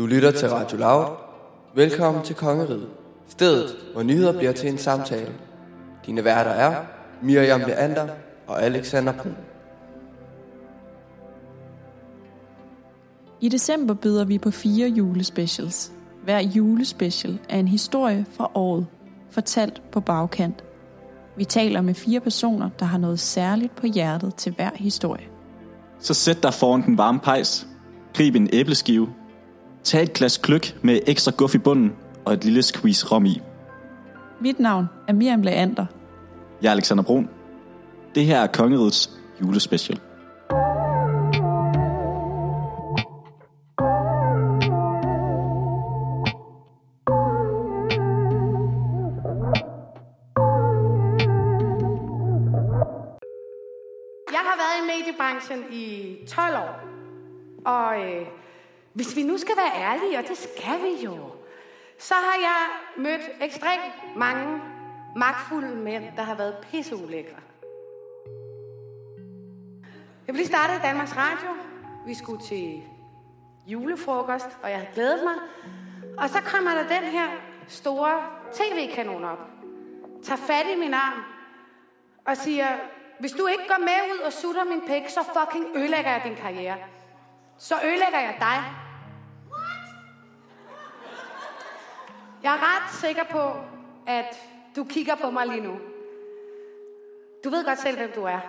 Du lytter til Radio Loud. Velkommen til Kongeriget. Stedet, hvor nyheder bliver til en samtale. Dine værter er Miriam Leander og Alexander Brun. I december byder vi på fire julespecials. Hver julespecial er en historie fra året, fortalt på bagkant. Vi taler med fire personer, der har noget særligt på hjertet til hver historie. Så sæt dig foran den varme pejs. Grib en æbleskive. Tag et glas kløk med ekstra guf i bunden og et lille squeeze rom i. Mit navn er Miriam Leander. Jeg er Alexander Brun. Det her er Kongerigets julespecial. Jeg har været i mediebranchen i 12 år. Og øh, hvis vi nu skal være ærlige, og det skal vi jo, så har jeg mødt ekstremt mange magtfulde mænd, der har været pisseulækre. Jeg blev startet i Danmarks Radio. Vi skulle til julefrokost, og jeg havde glædet mig. Og så kommer der den her store tv-kanon op. Tager fat i min arm og siger, hvis du ikke går med ud og sutter min pæk, så fucking ødelægger jeg din karriere. Så ødelægger jeg dig. Jeg er ret sikker på, at du kigger på mig lige nu. Du ved godt selv, hvem du er.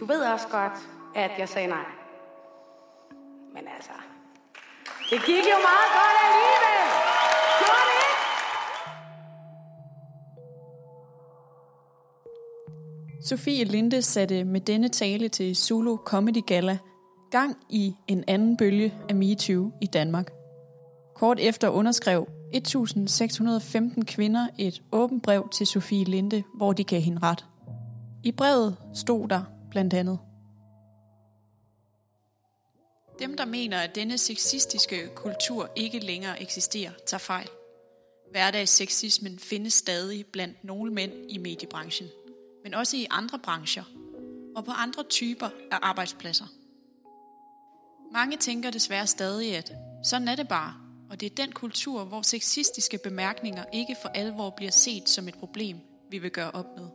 Du ved også godt, at jeg sagde nej. Men altså, det gik jo meget godt alligevel. Gjorde det ikke? Sofie Linde satte med denne tale til Zulu Comedy Gala gang i en anden bølge af MeToo i Danmark. Kort efter underskrev 1615 kvinder et åbent brev til Sofie Linde, hvor de gav hende ret. I brevet stod der blandt andet. Dem, der mener, at denne sexistiske kultur ikke længere eksisterer, tager fejl. Hverdagsseksismen findes stadig blandt nogle mænd i mediebranchen, men også i andre brancher og på andre typer af arbejdspladser. Mange tænker desværre stadig, at sådan er det bare, og det er den kultur, hvor sexistiske bemærkninger ikke for alvor bliver set som et problem, vi vil gøre op med.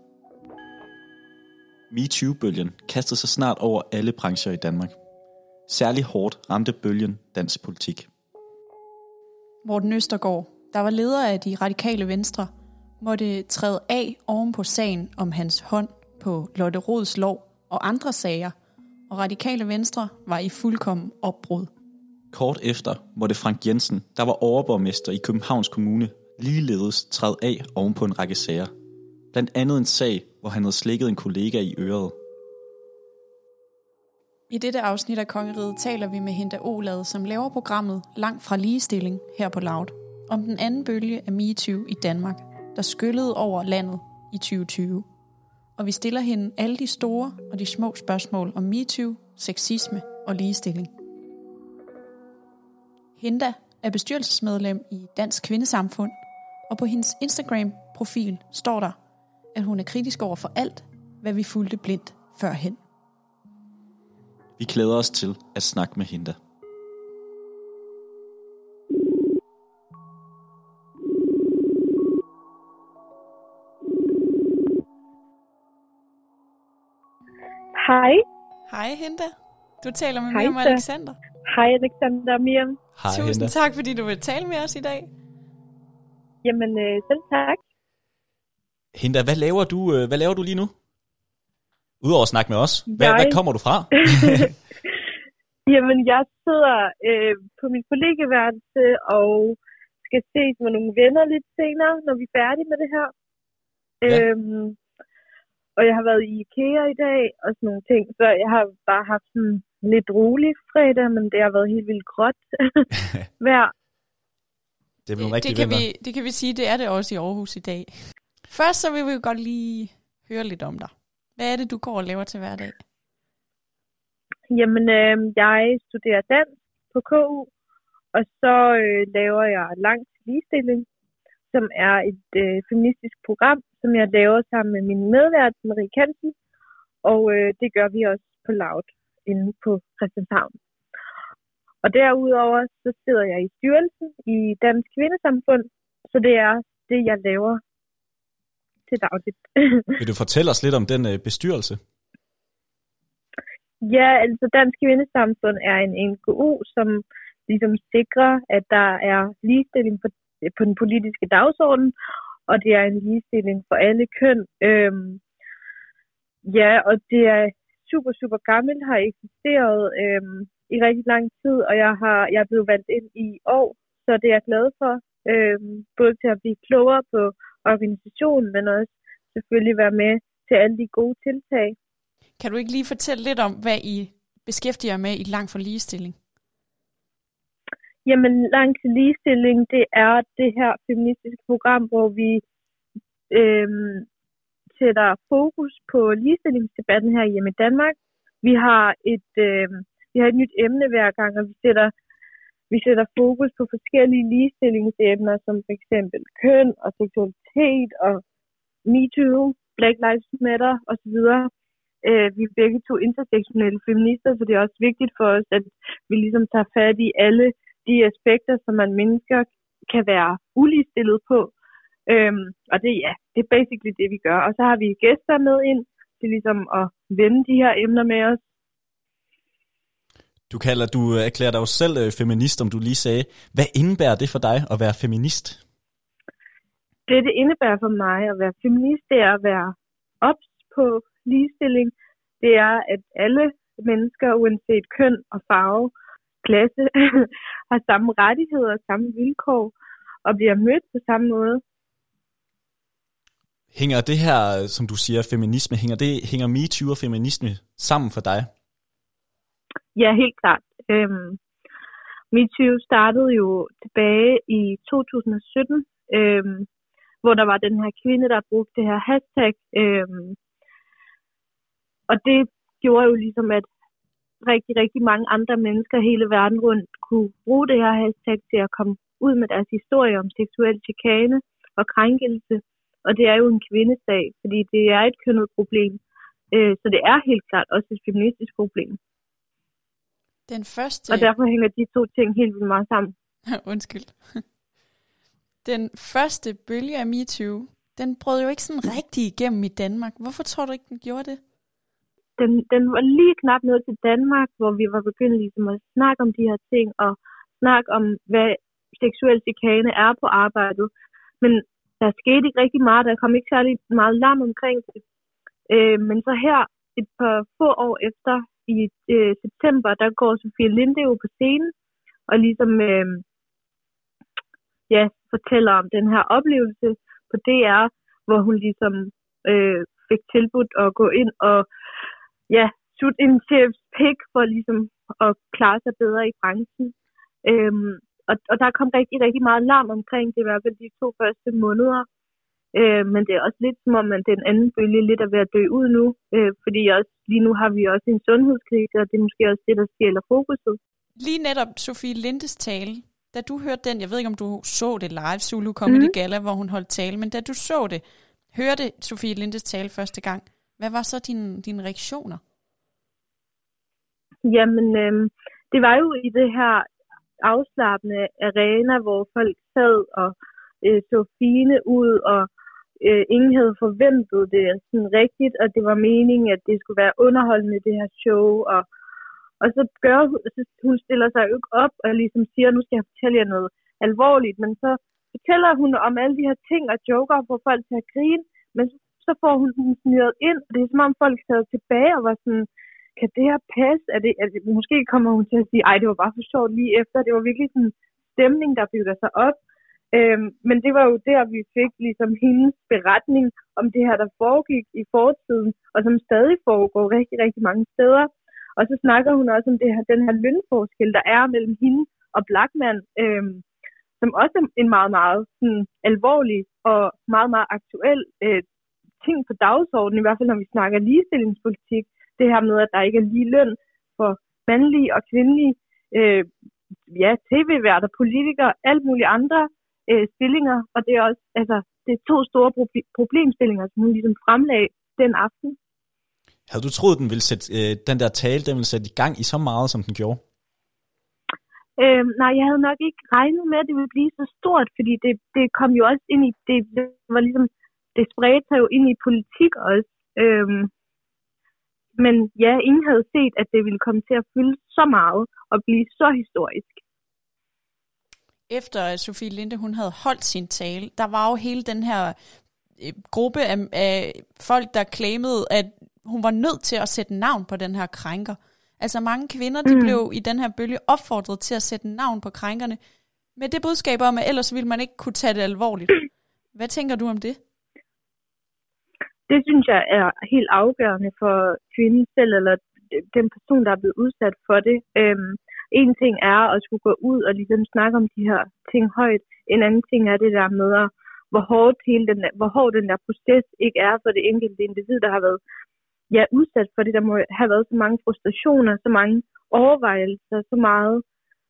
MeToo-bølgen kastede sig snart over alle brancher i Danmark. Særlig hårdt ramte bølgen dansk politik. Morten Østergaard, der var leder af de radikale venstre, måtte træde af oven på sagen om hans hånd på Lotte Rods lov og andre sager, og radikale venstre var i fuldkommen opbrud. Kort efter måtte Frank Jensen, der var overborgmester i Københavns Kommune, ligeledes træde af oven på en række sager. Blandt andet en sag, hvor han havde slikket en kollega i øret. I dette afsnit af Kongeriget taler vi med Hinda Olad, som laver programmet Langt fra ligestilling her på Loud, om den anden bølge af MeToo i Danmark, der skyllede over landet i 2020. Og vi stiller hende alle de store og de små spørgsmål om MeToo, sexisme og ligestilling. Hinda er bestyrelsesmedlem i Dansk Kvindesamfund, og på hendes Instagram-profil står der, at hun er kritisk over for alt, hvad vi fulgte blindt førhen. Vi glæder os til at snakke med hende. Hej. Hej Hinda. Du taler med Hej, så. Alexander. Hej Alexander og Miriam. Hej, Tusind tak, fordi du vil tale med os i dag. Jamen, øh, selv tak. Hinda, hvad laver du, øh, hvad laver du lige nu? Udover at snakke med os. Hvad, Jeg- hvad kommer du fra? Jamen, jeg sidder øh, på min kollegeværelse og skal ses med nogle venner lidt senere, når vi er færdige med det her. Ja. Øhm, og jeg har været i IKEA i dag og sådan nogle ting, så jeg har bare haft sådan lidt rolig fredag, men det har været helt vildt gråt vejr. Det er Det rigtig kan, vi, det kan vi sige, det er det også i Aarhus i dag. Først så vil vi godt lige høre lidt om dig. Hvad er det, du går og laver til hverdag? Jamen, øh, jeg studerer dans på KU, og så øh, laver jeg Langt til Ligestilling, som er et øh, feministisk program, som jeg laver sammen med min medvært, Marie Kansen, og øh, det gør vi også på Loud inde på Christianshavn. Og derudover så sidder jeg i styrelsen i Dansk Kvindesamfund, så det er det, jeg laver til dagligt. Vil du fortælle os lidt om den øh, bestyrelse? Ja, altså Dansk Kvindesamfund er en NGO, som ligesom sikrer, at der er ligestilling på, på den politiske dagsorden, og det er en ligestilling for alle køn. Øhm, ja, og det er super, super gammelt, har eksisteret øhm, i rigtig lang tid, og jeg, har, jeg er blevet valgt ind i år, så det er jeg glad for. Øhm, både til at blive klogere på organisationen, men også selvfølgelig være med til alle de gode tiltag. Kan du ikke lige fortælle lidt om, hvad I beskæftiger med i Lang for Ligestilling? Jamen, Lang til Ligestilling, det er det her feministiske program, hvor vi øhm, sætter fokus på ligestillingsdebatten her hjemme i Danmark. Vi har et, øh, vi har et nyt emne hver gang, og vi sætter, vi sætter fokus på forskellige ligestillingsemner, som for eksempel køn og seksualitet og MeToo, Black Lives Matter osv. Øh, vi er begge to intersektionelle feminister, så det er også vigtigt for os, at vi ligesom tager fat i alle de aspekter, som man mennesker kan være uligestillet på. Øhm, og det, ja, det er basically det, vi gør. Og så har vi gæster med ind til ligesom at vende de her emner med os. Du kalder, du erklærer dig jo selv øh, feminist, om du lige sagde. Hvad indebærer det for dig at være feminist? Det, det indebærer for mig at være feminist, det er at være ops på ligestilling. Det er, at alle mennesker, uanset køn og farve, klasse, har samme rettigheder og samme vilkår og bliver mødt på samme måde. Hænger det her, som du siger, feminisme, hænger, det, hænger MeToo og feminisme sammen for dig? Ja, helt klart. Øhm, MeToo startede jo tilbage i 2017, øhm, hvor der var den her kvinde, der brugte det her hashtag. Øhm, og det gjorde jo ligesom, at rigtig, rigtig mange andre mennesker hele verden rundt kunne bruge det her hashtag til at komme ud med deres historie om seksuel chikane og krænkelse. Og det er jo en kvindesag, fordi det er et kønnet problem. Øh, så det er helt klart også et feministisk problem. Den første... Og derfor hænger de to ting helt vildt meget sammen. Undskyld. Den første bølge af MeToo, den brød jo ikke sådan rigtig igennem i Danmark. Hvorfor tror du ikke, den gjorde det? Den, den var lige knap nået til Danmark, hvor vi var begyndt ligesom at snakke om de her ting, og snakke om, hvad seksuel chikane er på arbejdet. Men der skete ikke rigtig meget, der kom ikke særlig meget larm omkring det. Øh, men så her, et par få år efter, i øh, september, der går Sofie Linde jo på scenen, og ligesom øh, ja, fortæller om den her oplevelse på DR, hvor hun ligesom øh, fik tilbudt at gå ind og ja, sutte en chefs pick for ligesom at klare sig bedre i branchen. Øhm, og, og der kom rigtig, rigtig meget larm omkring det, i hvert fald de to første måneder. Øh, men det er også lidt som om, at den anden bølge lidt er ved at dø ud nu, øh, fordi også, lige nu har vi også en sundhedskrise, og det er måske også det, der stjæler fokuset. Lige netop Sofie Lindes tale, da du hørte den, jeg ved ikke om du så det live, Zulu Comedy mm. Gala, hvor hun holdt tale, men da du så det, hørte Sofie Lindes tale første gang, hvad var så dine, dine reaktioner? Jamen, øh, det var jo i det her afslappende arena, hvor folk sad og øh, så fine ud, og øh, ingen havde forventet det sådan rigtigt, og det var meningen, at det skulle være underholdende, det her show, og, og så gør hun, så hun stiller sig jo ikke op og ligesom siger, nu skal jeg fortælle jer noget alvorligt, men så fortæller hun om alle de her ting og joker for folk til at grine, men så får hun den snyret ind, og det er som om folk sad tilbage og var sådan, kan det her passe? Er det, er det, måske kommer hun til at sige, ej, det var bare for sjovt lige efter. Det var virkelig sådan en stemning, der bygger sig op. Øhm, men det var jo der, vi fik ligesom hendes beretning om det her, der foregik i fortiden, og som stadig foregår rigtig, rigtig mange steder. Og så snakker hun også om det her, den her lønforskel, der er mellem hende og Blackman, øhm, som også er en meget, meget sådan, alvorlig og meget, meget aktuel øh, ting på dagsordenen, i hvert fald når vi snakker ligestillingspolitik. Det her med, at der ikke er lige løn for mandlige og kvindelige øh, ja, tv-værter, politikere, alt muligt andre øh, stillinger, og det er også altså, det er to store pro- problemstillinger, som hun ligesom fremlagde den aften. Havde du troet, den ville sætte, øh, den der tale, den ville sætte i gang i så meget, som den gjorde? Øhm, nej, jeg havde nok ikke regnet med, at det ville blive så stort, fordi det, det kom jo også ind i, det, det var ligesom, det spredte sig jo ind i politik også. Øhm, men ja, ingen havde set, at det ville komme til at fylde så meget og blive så historisk. Efter at Sofie Linde hun havde holdt sin tale, der var jo hele den her øh, gruppe af, af folk, der claimede, at hun var nødt til at sætte navn på den her krænker. Altså mange kvinder, de mm. blev i den her bølge opfordret til at sætte navn på krænkerne, med det budskab om, at ellers ville man ikke kunne tage det alvorligt. Hvad tænker du om det? Det synes jeg er helt afgørende for kvinden selv, eller den person, der er blevet udsat for det. Øhm, en ting er at skulle gå ud og ligesom snakke om de her ting højt. En anden ting er det der med, hvor hårdt, hele den, der, hvor hård den der proces ikke er for det enkelte individ, der har været ja, udsat for det. Der må have været så mange frustrationer, så mange overvejelser, så meget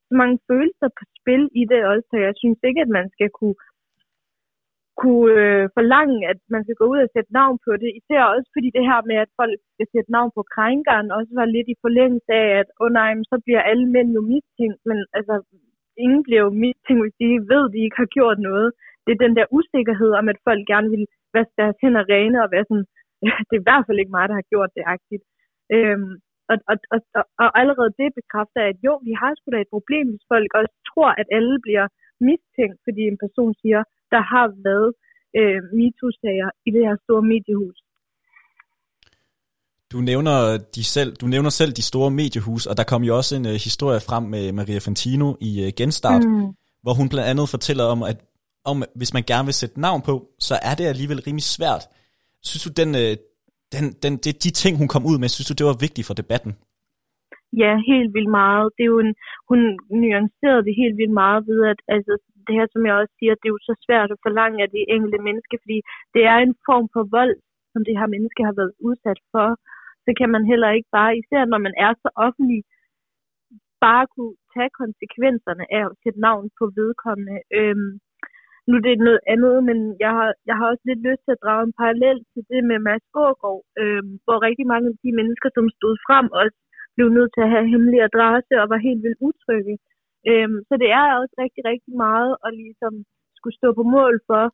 så mange følelser på spil i det også, så jeg synes ikke, at man skal kunne, kunne øh, forlange, at man skal gå ud og sætte navn på det. Især også fordi det her med, at folk skal sætte navn på krænkeren, også var lidt i forlængelse af, at oh nej, så bliver alle mænd jo mistænkt, men altså, ingen bliver jo mistænkt, hvis de ved, at de ikke har gjort noget. Det er den der usikkerhed om, at folk gerne vil vaske deres hænder rene og være sådan, det er i hvert fald ikke mig, der har gjort det agtigt. Øhm, og, og, og, og allerede det bekræfter, at jo, vi har sgu da et problem, hvis folk også tror, at alle bliver mistænkt, fordi en person siger, der har været øh, MeToo-sager i det her store mediehus. Du nævner, de selv, du nævner selv de store mediehus, og der kom jo også en uh, historie frem med Maria Fantino i uh, Genstart, mm. hvor hun blandt andet fortæller om, at om, hvis man gerne vil sætte navn på, så er det alligevel rimelig svært. Synes du, den, uh, den, den, det, de ting, hun kom ud med, synes du, det var vigtigt for debatten? Ja, helt vildt meget. Det er jo en, hun nuancerede det helt vildt meget ved, at altså, det her, som jeg også siger, det er jo så svært at forlange af de enkelte mennesker, fordi det er en form for vold, som det her menneske har været udsat for. Så kan man heller ikke bare, især når man er så offentlig, bare kunne tage konsekvenserne af at sætte navn på vedkommende. Øhm, nu er det noget andet, men jeg har, jeg har også lidt lyst til at drage en parallel til det med Mads Gårdgaard, øhm, hvor rigtig mange af de mennesker, som stod frem, også blev nødt til at have hemmelig adresse og var helt vildt utrygge. Øhm, så det er også rigtig, rigtig meget at ligesom skulle stå på mål for.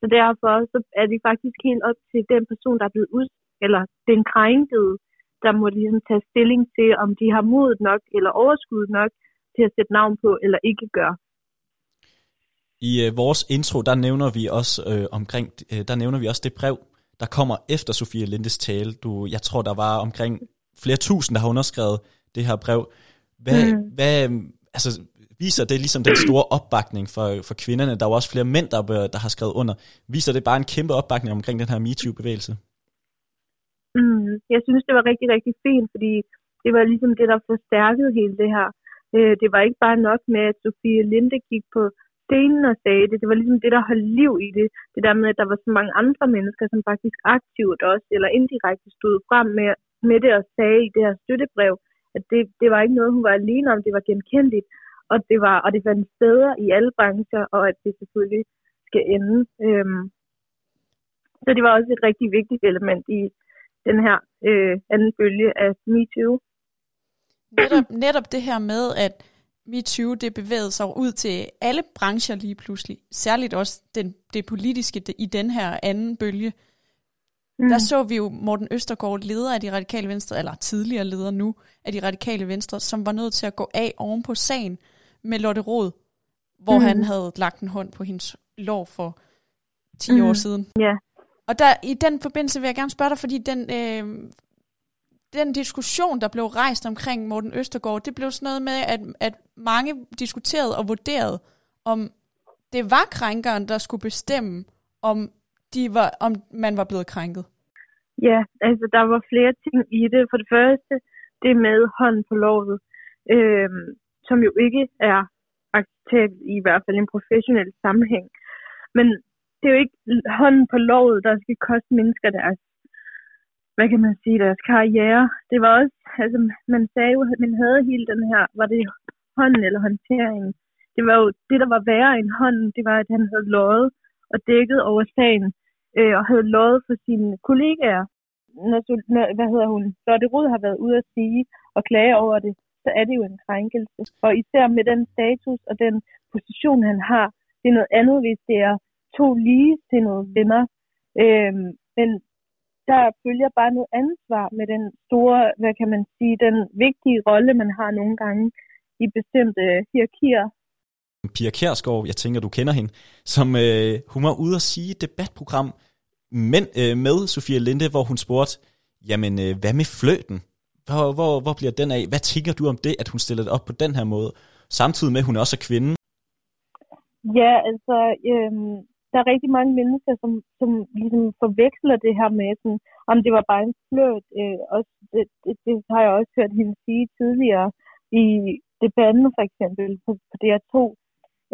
Så derfor så er det faktisk helt op til den person, der er blevet ud, eller den krænkede, der må ligesom tage stilling til, om de har mod nok eller overskud nok til at sætte navn på, eller ikke gøre. I øh, vores intro, der nævner vi også øh, omkring, øh, der nævner vi også det brev, der kommer efter Sofie Lindes tale. Du, jeg tror, der var omkring flere tusind, der har underskrevet det her brev. Hvad, mm. hvad, altså, viser det ligesom den store opbakning for, for kvinderne? Der er jo også flere mænd, der, øh, der har skrevet under. Viser det bare en kæmpe opbakning omkring den her MeToo-bevægelse? Mm, jeg synes, det var rigtig, rigtig fint, fordi det var ligesom det, der forstærkede hele det her. Øh, det var ikke bare nok med, at Sofie Linde gik på scenen og sagde det. Det var ligesom det, der holdt liv i det. Det der med, at der var så mange andre mennesker, som faktisk aktivt også, eller indirekte stod frem med, med det og sagde i det her støttebrev, at det, det var ikke noget, hun var alene om. Det var genkendeligt, og det, var, og det fandt steder i alle brancher, og at det selvfølgelig skal ende. Øhm, så det var også et rigtig vigtigt element i den her øh, anden bølge af MeToo. Netop, netop det her med, at MeToo det bevægede sig ud til alle brancher lige pludselig. Særligt også den, det politiske i den her anden bølge. Mm. Der så vi jo Morten Østergaard, leder af de radikale venstre, eller tidligere leder nu af de radikale venstre, som var nødt til at gå af oven på sagen med Lotte Rod, hvor mm. han havde lagt en hånd på hendes lov for 10 mm. år siden. Yeah. Og der, i den forbindelse vil jeg gerne spørge dig, fordi den, øh, den diskussion, der blev rejst omkring Morten Østergaard, det blev sådan noget med, at, at mange diskuterede og vurderede, om det var krænkeren, der skulle bestemme, om, de var, om man var blevet krænket. Ja, altså der var flere ting i det. For det første, det med hånden på lovet, øh, som jo ikke er acceptabelt i hvert fald en professionel sammenhæng. Men det er jo ikke hånden på lovet, der skal koste mennesker deres hvad kan man sige, deres karriere. Det var også, altså man sagde jo, at man havde hele den her, var det hånden eller håndteringen. Det var jo det, der var værre end hånden, det var, at han havde løjet og dækket over sagen, øh, og havde løjet for sine kollegaer. Når, når, hvad hedder hun? Lotte Rud har været ude at sige og klage over det så er det jo en krænkelse. Og især med den status og den position, han har, det er noget andet, hvis det er to lige til nogle venner. Øhm, men der følger bare noget ansvar med den store, hvad kan man sige, den vigtige rolle, man har nogle gange i bestemte hierarkier. Pia Kjærsgaard, jeg tænker, du kender hende, som øh, hun var ude at sige et debatprogram men, øh, med Sofia Linde, hvor hun spurgte, jamen, øh, hvad med fløten? Hvor, hvor, hvor bliver den af? Hvad tænker du om det, at hun stiller det op på den her måde? Samtidig med, at hun også er kvinde. Ja, altså, øhm, der er rigtig mange mennesker, som, som ligesom forveksler det her med, sådan, om det var bare en fløt. Øh, også, det, det, det, har jeg også hørt hende sige tidligere i debatten, for eksempel, på, på DR2.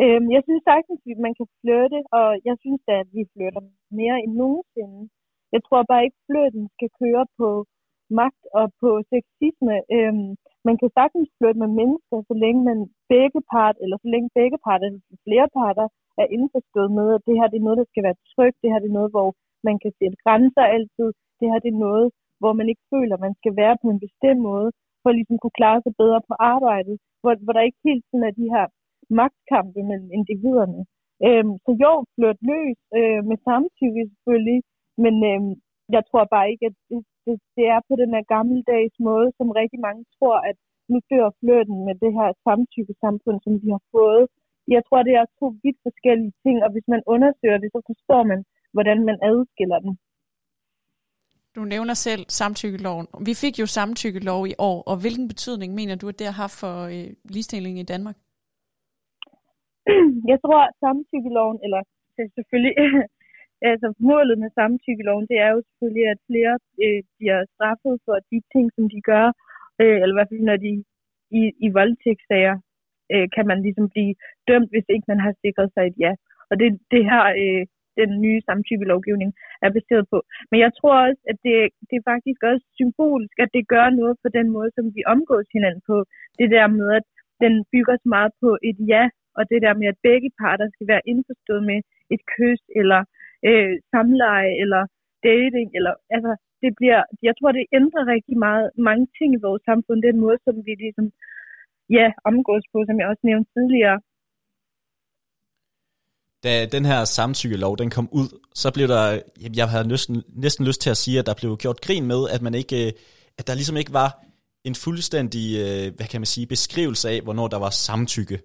Øhm, jeg synes sagtens, at man kan flirte, og jeg synes da, at vi flytter mere end nogensinde. Jeg tror bare ikke, at fløten skal køre på magt og på sexisme. Øhm, man kan sagtens flytte med mennesker, så længe man begge part, eller så længe begge parter, eller flere parter, er indforstået med, at det her det er noget, der skal være trygt, det her det er noget, hvor man kan sætte grænser altid, det her det er noget, hvor man ikke føler, at man skal være på en bestemt måde, for at ligesom kunne klare sig bedre på arbejdet, hvor, hvor der ikke helt sådan er de her magtkampe mellem individerne. Øhm, så jo, flytte løs øh, med samtykke selvfølgelig, men øhm, jeg tror bare ikke, at det, det, er på den her gammeldags måde, som rigtig mange tror, at nu dør flirten med det her samtykkesamfund, som vi har fået. Jeg tror, det er to vidt forskellige ting, og hvis man undersøger det, så forstår man, hvordan man adskiller dem. Du nævner selv samtykkeloven. Vi fik jo samtykkelov i år, og hvilken betydning mener du, at det har haft for øh, ligestilling i Danmark? Jeg tror, at samtykkeloven, eller selvfølgelig altså målet med samtykkeloven, det er jo selvfølgelig, at flere øh, bliver straffet for de ting, som de gør, øh, eller i hvert fald når de i, i voldtægtssager, øh, kan man ligesom blive dømt, hvis ikke man har sikret sig et ja. Og det, det her, øh, den nye samtykkelovgivning er baseret på. Men jeg tror også, at det, det er faktisk også symbolisk, at det gør noget på den måde, som vi omgås hinanden på. Det der med, at den bygger så meget på et ja, og det der med, at begge parter skal være indforstået med et kys, eller øh, samleje eller dating, eller altså, det bliver, jeg tror, det ændrer rigtig meget, mange ting i vores samfund, den måde, som vi ligesom, ja, omgås på, som jeg også nævnte tidligere. Da den her samtykkelov, den kom ud, så blev der, jeg havde næsten, næsten lyst til at sige, at der blev gjort grin med, at man ikke, at der ligesom ikke var en fuldstændig, øh, hvad kan man sige, beskrivelse af, hvornår der var samtykke.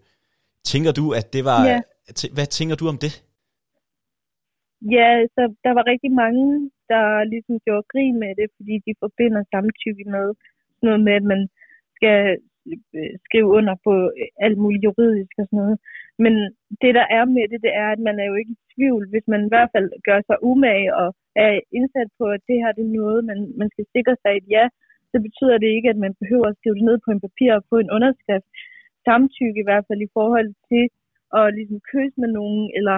Tænker du, at det var, ja. hvad tænker du om det? Ja, så der var rigtig mange, der ligesom gjorde grin med det, fordi de forbinder samtykke med noget med, at man skal øh, skrive under på øh, alt muligt juridisk og sådan noget. Men det, der er med det, det er, at man er jo ikke i tvivl. Hvis man i hvert fald gør sig umage og er indsat på, at det her det er noget, man, man skal sikre sig et ja, så betyder det ikke, at man behøver at skrive det ned på en papir og få en underskrift. Samtykke i hvert fald i forhold til at ligesom kysse med nogen, eller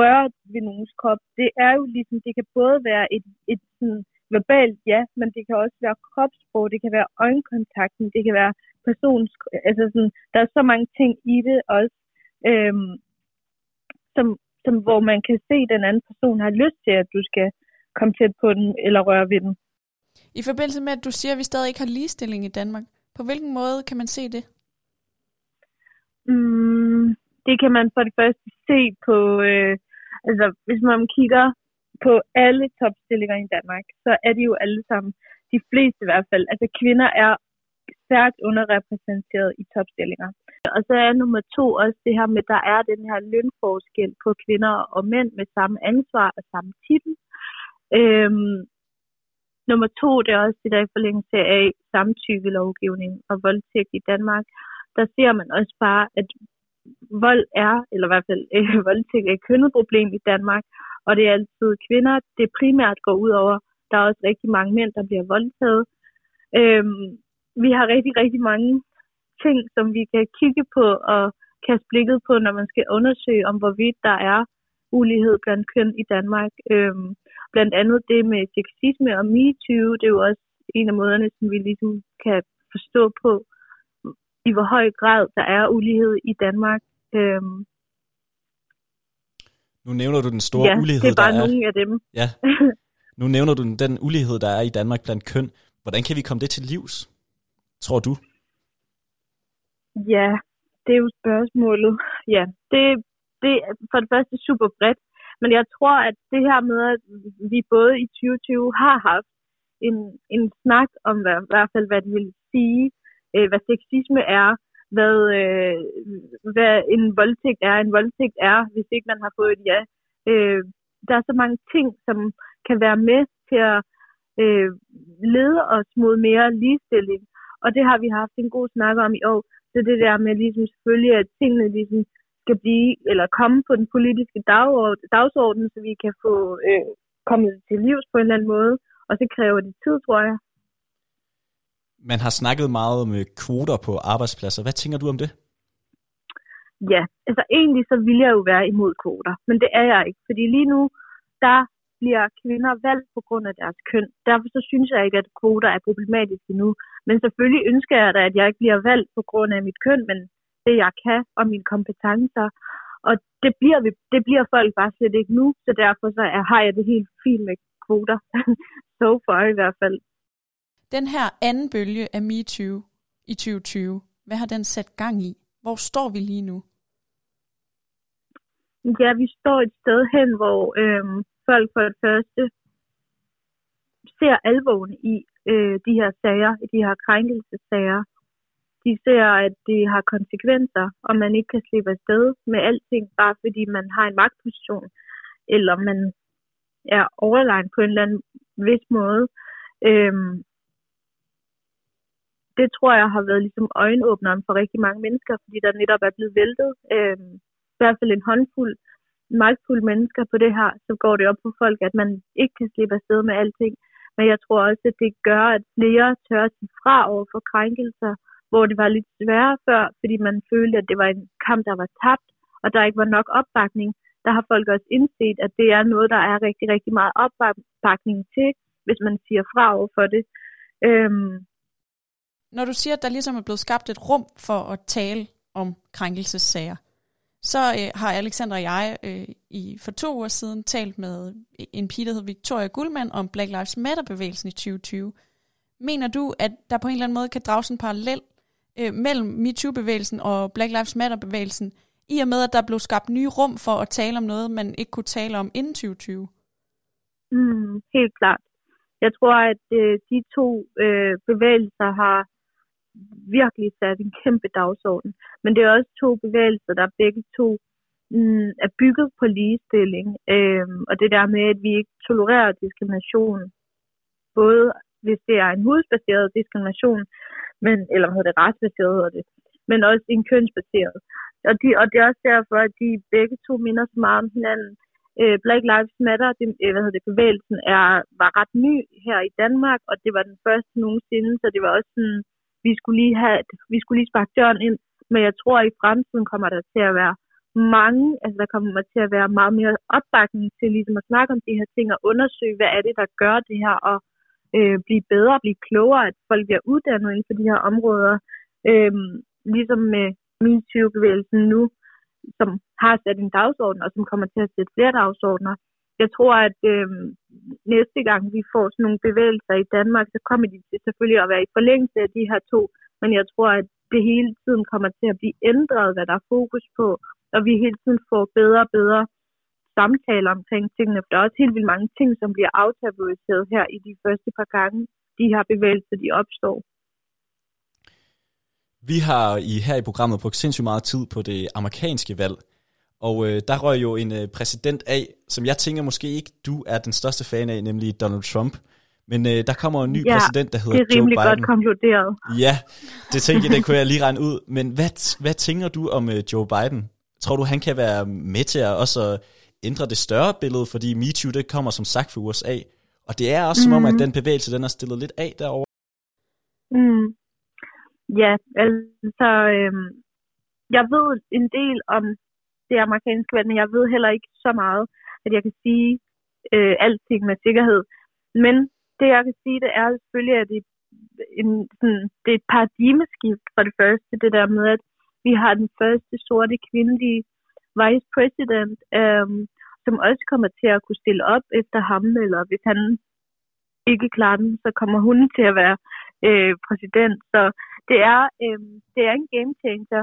røre ved nogens krop, det er jo ligesom, det kan både være et, et sådan, verbalt ja, men det kan også være kropssprog, det kan være øjenkontakten, det kan være persons, altså sådan, der er så mange ting i det også, øhm, som, som, hvor man kan se, at den anden person har lyst til, at du skal komme tæt på den eller røre ved den. I forbindelse med, at du siger, at vi stadig ikke har ligestilling i Danmark, på hvilken måde kan man se det? Mm, det kan man for det første se på, øh, altså hvis man kigger på alle topstillinger i Danmark, så er de jo alle sammen, de fleste i hvert fald, altså kvinder er stærkt underrepræsenteret i topstillinger. Og så er nummer to også det her med, at der er den her lønforskel på kvinder og mænd med samme ansvar og samme titel. Øhm, nummer to, det er også det der i forlængelse af samtykkelovgivning og voldtægt i Danmark. Der ser man også bare, at vold er, eller i hvert fald øh, voldtægt er et kønnet i Danmark, og det er altid kvinder, det primært går ud over. Der er også rigtig mange mænd, der bliver voldtaget. Øhm, vi har rigtig, rigtig mange ting, som vi kan kigge på og kaste blikket på, når man skal undersøge, om hvorvidt der er ulighed blandt køn i Danmark. Øhm, blandt andet det med sexisme og MeToo, det er jo også en af måderne, som vi ligesom kan forstå på, i hvor høj grad der er ulighed i Danmark. Øhm, nu nævner du den store ja, ulighed, det er bare der nogle af dem. Ja. Nu nævner du den, den ulighed, der er i Danmark blandt køn. Hvordan kan vi komme det til livs, tror du? Ja, det er jo spørgsmålet. Ja, det, det er for det første super bredt, men jeg tror, at det her med, at vi både i 2020 har haft en, en snak om, hvad, i hvert fald hvad det vil sige, øh, hvad sexisme er, hvad, øh, hvad en voldtægt er. En voldtægt er, hvis ikke man har fået et ja. Øh, der er så mange ting, som kan være med til at øh, lede os mod mere ligestilling. Og det har vi haft en god snak om i år. Så det der med ligesom selvfølgelig, at tingene ligesom skal blive, eller komme på den politiske dagsorden, så vi kan få øh, kommet til livs på en eller anden måde. Og så kræver det tid, tror jeg. Man har snakket meget om kvoter på arbejdspladser. Hvad tænker du om det? Ja, altså egentlig så vil jeg jo være imod kvoter, men det er jeg ikke. Fordi lige nu, der bliver kvinder valgt på grund af deres køn. Derfor så synes jeg ikke, at kvoter er problematiske nu. Men selvfølgelig ønsker jeg da, at jeg ikke bliver valgt på grund af mit køn, men det jeg kan og mine kompetencer. Og det bliver, vi, det bliver folk bare slet ikke nu, så derfor så er, har jeg det helt fint med kvoter. so far i hvert fald. Den her anden bølge af MeToo i 2020, hvad har den sat gang i? Hvor står vi lige nu? Ja, vi står et sted hen, hvor øhm, folk for det første ser alvoren i øh, de her sager, i de her krænkelsesager. De ser, at det har konsekvenser, og man ikke kan slippe afsted med alting, bare fordi man har en magtposition, eller man er overlegen på en eller anden vis måde. Øhm, det tror jeg har været ligesom øjenåbneren for rigtig mange mennesker, fordi der netop er blevet væltet. øh, I hvert fald en håndfuld magtfulde mennesker på det her, så går det op på folk, at man ikke kan slippe afsted med alting. Men jeg tror også, at det gør, at flere tør at sige fra over for krænkelser, hvor det var lidt sværere før, fordi man følte, at det var en kamp, der var tabt, og der ikke var nok opbakning. Der har folk også indset, at det er noget, der er rigtig, rigtig meget opbakning til, hvis man siger fra over for det. Øhm. Når du siger, at der ligesom er blevet skabt et rum for at tale om krænkelsessager, så øh, har Alexander og jeg øh, i for to uger siden talt med øh, en pige, der hedder Victoria Guldman, om Black Lives Matter-bevægelsen i 2020. Mener du, at der på en eller anden måde kan drages en parallel øh, mellem MeToo-bevægelsen og Black Lives Matter-bevægelsen, i og med, at der blev skabt nye rum for at tale om noget, man ikke kunne tale om inden 2020? Mm, helt klart. Jeg tror, at øh, de to øh, bevægelser har virkelig sat en kæmpe dagsorden. Men det er også to bevægelser, der begge to mm, er bygget på ligestilling. Øhm, og det der med, at vi ikke tolererer diskrimination, både hvis det er en hudsbaseret diskrimination, men, eller hvad hedder det, retsbaseret hedder det, men også en kønsbaseret. Og, de, og det er også derfor, at de begge to minder så meget om hinanden. Øh, Black Lives Matter, det, øh, hvad hedder det, bevægelsen er, var ret ny her i Danmark, og det var den første nogensinde, så det var også sådan, vi skulle lige have, vi skulle lige sparke døren ind, men jeg tror, at i fremtiden kommer der til at være mange, altså der kommer til at være meget mere opbakning til ligesom at snakke om de her ting og undersøge, hvad er det, der gør det her, og øh, blive bedre, blive klogere, at folk bliver uddannet inden for de her områder. Øh, ligesom med MeToo-bevægelsen nu, som har sat en dagsorden, og som kommer til at sætte flere dagsordner. Jeg tror, at øh, næste gang vi får sådan nogle bevægelser i Danmark, så kommer de til selvfølgelig at være i forlængelse af de her to, men jeg tror, at det hele tiden kommer til at blive ændret, hvad der er fokus på, og vi hele tiden får bedre og bedre samtaler omkring tingene. For der er også helt vildt mange ting, som bliver aftabuiseret her i de første par gange, de her bevægelser, de opstår. Vi har i her i programmet brugt sindssygt meget tid på det amerikanske valg, og øh, der røg jo en øh, præsident af, som jeg tænker måske ikke du er den største fan af, nemlig Donald Trump. Men øh, der kommer en ny ja, præsident, der hedder Joe Biden. det er rimelig godt konkluderet. Ja, det tænker jeg, det kunne jeg lige regne ud. Men hvad, hvad tænker du om øh, Joe Biden? Tror du, han kan være med til at også ændre det større billede? Fordi MeToo, det kommer som sagt fra USA. Og det er også mm. som om, at mhm. den bevægelse, den er stillet lidt af derovre. Mm. Ja, altså, øh, jeg ved en del om det amerikanske valg, men jeg ved heller ikke så meget, at jeg kan sige øh, alting med sikkerhed. Men det jeg kan sige, det er selvfølgelig, at det, en, sådan, det er et paradigmeskift for det første, det der med, at vi har den første sorte kvindelige vice president, øh, som også kommer til at kunne stille op efter ham, eller hvis han ikke klarer den, så kommer hun til at være øh, præsident. Så det er, øh, det er en game changer.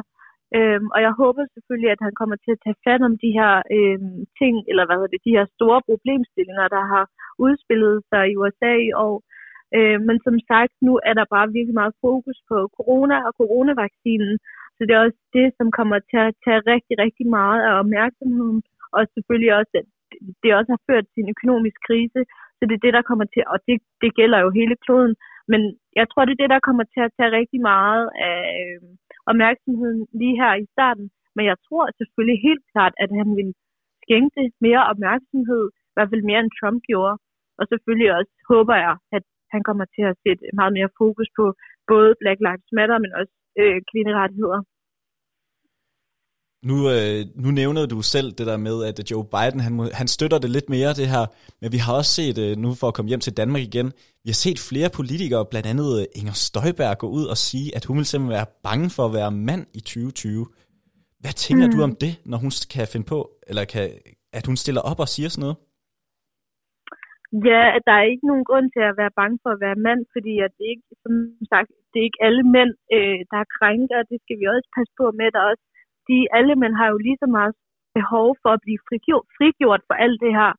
Øhm, og jeg håber selvfølgelig, at han kommer til at tage fat om de her øhm, ting, eller hvad hedder det, de her store problemstillinger, der har udspillet sig i USA i år. Øh, men som sagt, nu er der bare virkelig meget fokus på corona og coronavaccinen, så det er også det, som kommer til at tage rigtig, rigtig meget af opmærksomheden, og selvfølgelig også, at det også har ført til en økonomisk krise, så det er det, der kommer til, og det, det gælder jo hele kloden, men jeg tror, det er det, der kommer til at tage rigtig meget af øh, opmærksomheden lige her i starten. Men jeg tror selvfølgelig helt klart, at han vil skænke mere opmærksomhed, i hvert fald mere end Trump gjorde. Og selvfølgelig også håber jeg, at han kommer til at sætte meget mere fokus på både Black Lives Matter, men også øh, kvinderettigheder. Nu, øh, nu nævner du selv det der med, at Joe Biden, han, han støtter det lidt mere, det her. Men vi har også set, øh, nu for at komme hjem til Danmark igen, vi har set flere politikere, blandt andet øh, Inger Støjberg, gå ud og sige, at hun vil simpelthen være bange for at være mand i 2020. Hvad tænker mm. du om det, når hun kan finde på, eller kan, at hun stiller op og siger sådan noget? Ja, at der er ikke nogen grund til at være bange for at være mand, fordi at det ikke, som sagt, det er ikke alle mænd, øh, der er krænker, det skal vi også passe på med. Der er også de, alle mænd har jo lige så meget behov for at blive frigjort, frigjort for alt det her.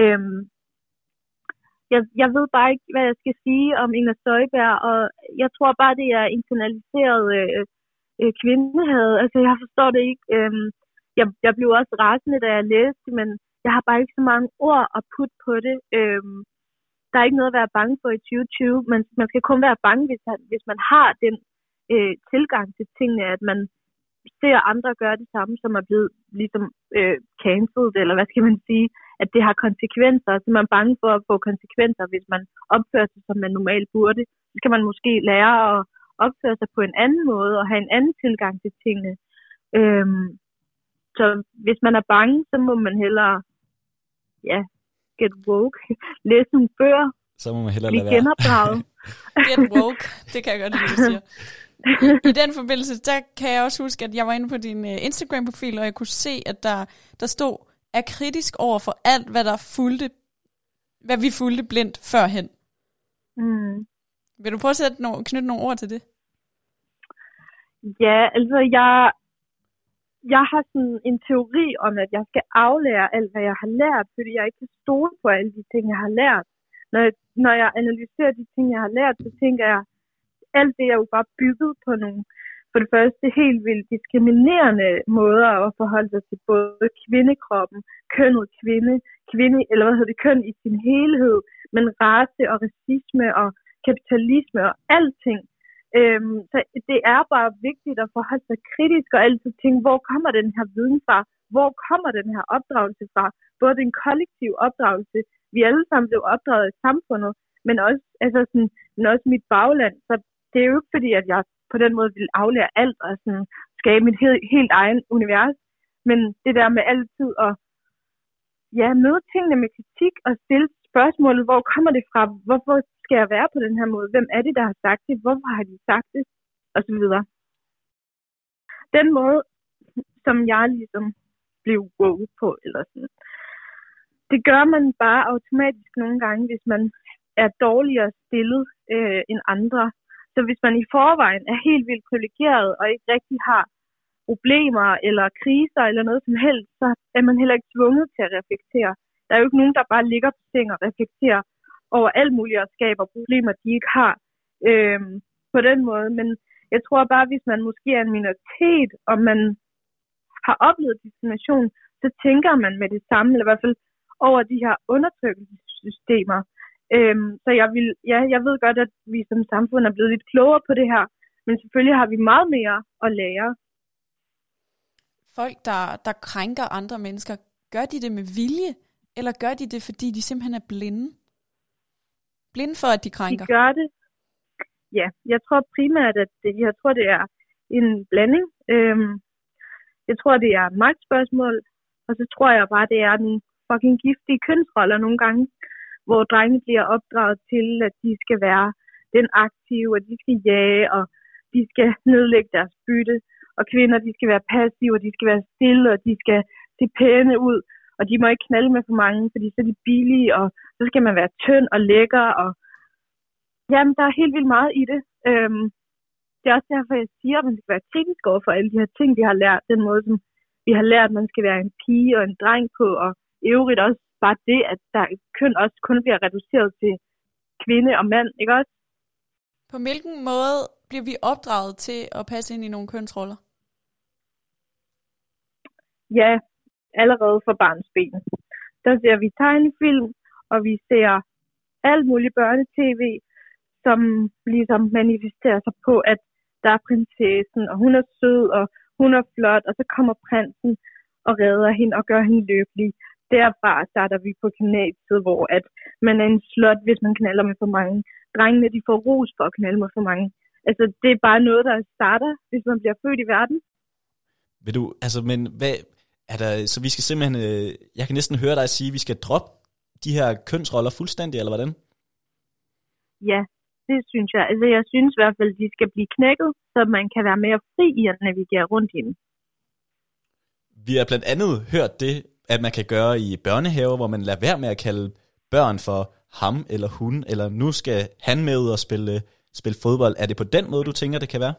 Øhm, jeg, jeg ved bare ikke, hvad jeg skal sige om Inger Støjberg, og jeg tror bare, det er internaliseret øh, øh, kvindehad. Altså, jeg forstår det ikke. Øhm, jeg, jeg blev også rasende, da jeg læste, men jeg har bare ikke så mange ord at putte på det. Øhm, der er ikke noget at være bange for i 2020, men man skal kun være bange, hvis, hvis man har den øh, tilgang til tingene, at man ser andre gøre det samme, som er blevet ligesom øh, cancelled, eller hvad skal man sige, at det har konsekvenser, så man er bange for at få konsekvenser, hvis man opfører sig, som man normalt burde. Så skal man måske lære at opføre sig på en anden måde, og have en anden tilgang til tingene. Øhm, så hvis man er bange, så må man hellere, ja, get woke, læse nogle bøger, så må man hellere lade være. get woke, det kan jeg godt lide, du siger. I den forbindelse, der kan jeg også huske, at jeg var inde på din uh, Instagram-profil, og jeg kunne se, at der, der stod, er kritisk over for alt, hvad der fulgte, hvad vi fulgte blindt førhen. Mm. Vil du prøve at sætte no- knytte nogle ord til det? Ja, altså jeg, jeg har sådan en teori om, at jeg skal aflære alt, hvad jeg har lært, fordi jeg ikke kan stole på alle de ting, jeg har lært. Når jeg, når jeg analyserer de ting, jeg har lært, så tænker jeg, alt det er jo bare bygget på nogle, for det første, helt vildt diskriminerende måder at forholde sig til både kvindekroppen, kønnet kvinde, kvinde, eller hvad hedder det, køn i sin helhed, men race og racisme og kapitalisme og alting. Øhm, så det er bare vigtigt at forholde sig kritisk og altid tænke, hvor kommer den her viden fra? Hvor kommer den her opdragelse fra? Både den kollektive opdragelse, vi alle sammen blev opdraget i samfundet, men også, altså sådan, men også mit bagland. Så det er jo ikke fordi, at jeg på den måde vil aflære alt og sådan, skabe mit helt, helt egen univers. Men det der med altid at ja, møde tingene med kritik og stille spørgsmålet, hvor kommer det fra? Hvorfor skal jeg være på den her måde? Hvem er det, der har sagt det? Hvorfor har de sagt det? Og så videre. Den måde, som jeg ligesom blev woke på, eller sådan, det gør man bare automatisk nogle gange, hvis man er dårligere stillet øh, end andre. Så hvis man i forvejen er helt vildt privilegeret og ikke rigtig har problemer eller kriser eller noget som helst, så er man heller ikke tvunget til at reflektere. Der er jo ikke nogen, der bare ligger på seng og reflekterer over alt muligt og skaber problemer, de ikke har øhm, på den måde. Men jeg tror bare, hvis man måske er en minoritet, og man har oplevet diskrimination, så tænker man med det samme, eller i hvert fald over de her undertrykkelsessystemer. Øhm, så jeg, vil, ja, jeg ved godt, at vi som samfund er blevet lidt klogere på det her, men selvfølgelig har vi meget mere at lære. Folk, der, der krænker andre mennesker, gør de det med vilje, eller gør de det, fordi de simpelthen er blinde? Blinde for, at de krænker? De gør det. Ja, jeg tror primært, at det, jeg tror, det er en blanding. Øhm, jeg tror, det er magtspørgsmål, og så tror jeg bare, det er nogle fucking giftige kønsroller nogle gange hvor drenge bliver opdraget til, at de skal være den aktive, og de skal jage, og de skal nedlægge deres bytte, og kvinder, de skal være passive, og de skal være stille, og de skal se pæne ud, og de må ikke knalde med for mange, fordi så er de billige, og så skal man være tynd og lækker, og jamen, der er helt vildt meget i det. Øhm, det er også derfor, jeg siger, at man skal være kritisk over for alle de her ting, vi har lært. Den måde, som vi har lært, at man skal være en pige og en dreng på, og i øvrigt også bare det, at der køn også kun bliver reduceret til kvinde og mand, ikke også? På hvilken måde bliver vi opdraget til at passe ind i nogle kønsroller? Ja, allerede fra barns ben. Der ser vi tegnefilm, og vi ser alt muligt børnetv, som ligesom manifesterer sig på, at der er prinsessen, og hun er sød, og hun er flot, og så kommer prinsen og redder hende og gør hende lykkelig. Derfra starter vi på gymnasiet, hvor at man er en slot, hvis man knaller med for mange. Drengene, de får ros for at knalde med for mange. Altså, det er bare noget, der starter, hvis man bliver født i verden. Vil du, altså, men hvad, er der, så vi skal simpelthen, øh, jeg kan næsten høre dig sige, at vi skal droppe de her kønsroller fuldstændig, eller hvordan? Ja, det synes jeg. Altså, jeg synes i hvert fald, at de skal blive knækket, så man kan være mere fri i at navigere rundt i dem. Vi har blandt andet hørt det, at man kan gøre i børnehaver, hvor man lader være med at kalde børn for ham eller hun, eller nu skal han med ud og spille, spille fodbold. Er det på den måde, du tænker, det kan være?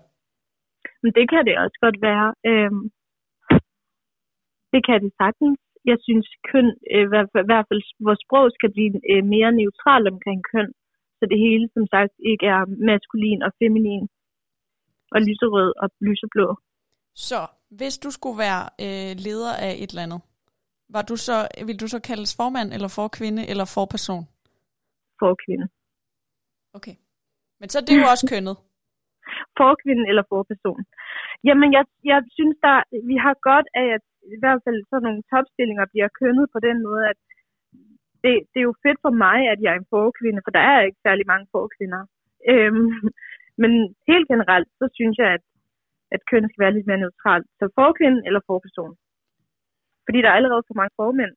Men det kan det også godt være. Øhm, det kan det sagtens. Jeg synes køn, øh, i hvert fald vores sprog skal blive øh, mere neutral omkring køn, så det hele som sagt ikke er maskulin og feminin og lyserød og lyseblå. Så hvis du skulle være øh, leder af et eller andet, var du så, vil du så kaldes formand, eller for kvinde, eller for person? For kvinde. Okay. Men så det er jo også kønnet. For kvinde eller for person. Jamen, jeg, jeg synes, der, vi har godt af, at i hvert fald sådan nogle topstillinger bliver kønnet på den måde, at det, det er jo fedt for mig, at jeg er en forkvinde, for der er ikke særlig mange forkvinder. Øhm, men helt generelt, så synes jeg, at, at køn skal være lidt mere neutralt. Så forkvinde eller forperson. Fordi der er allerede for mange formænd.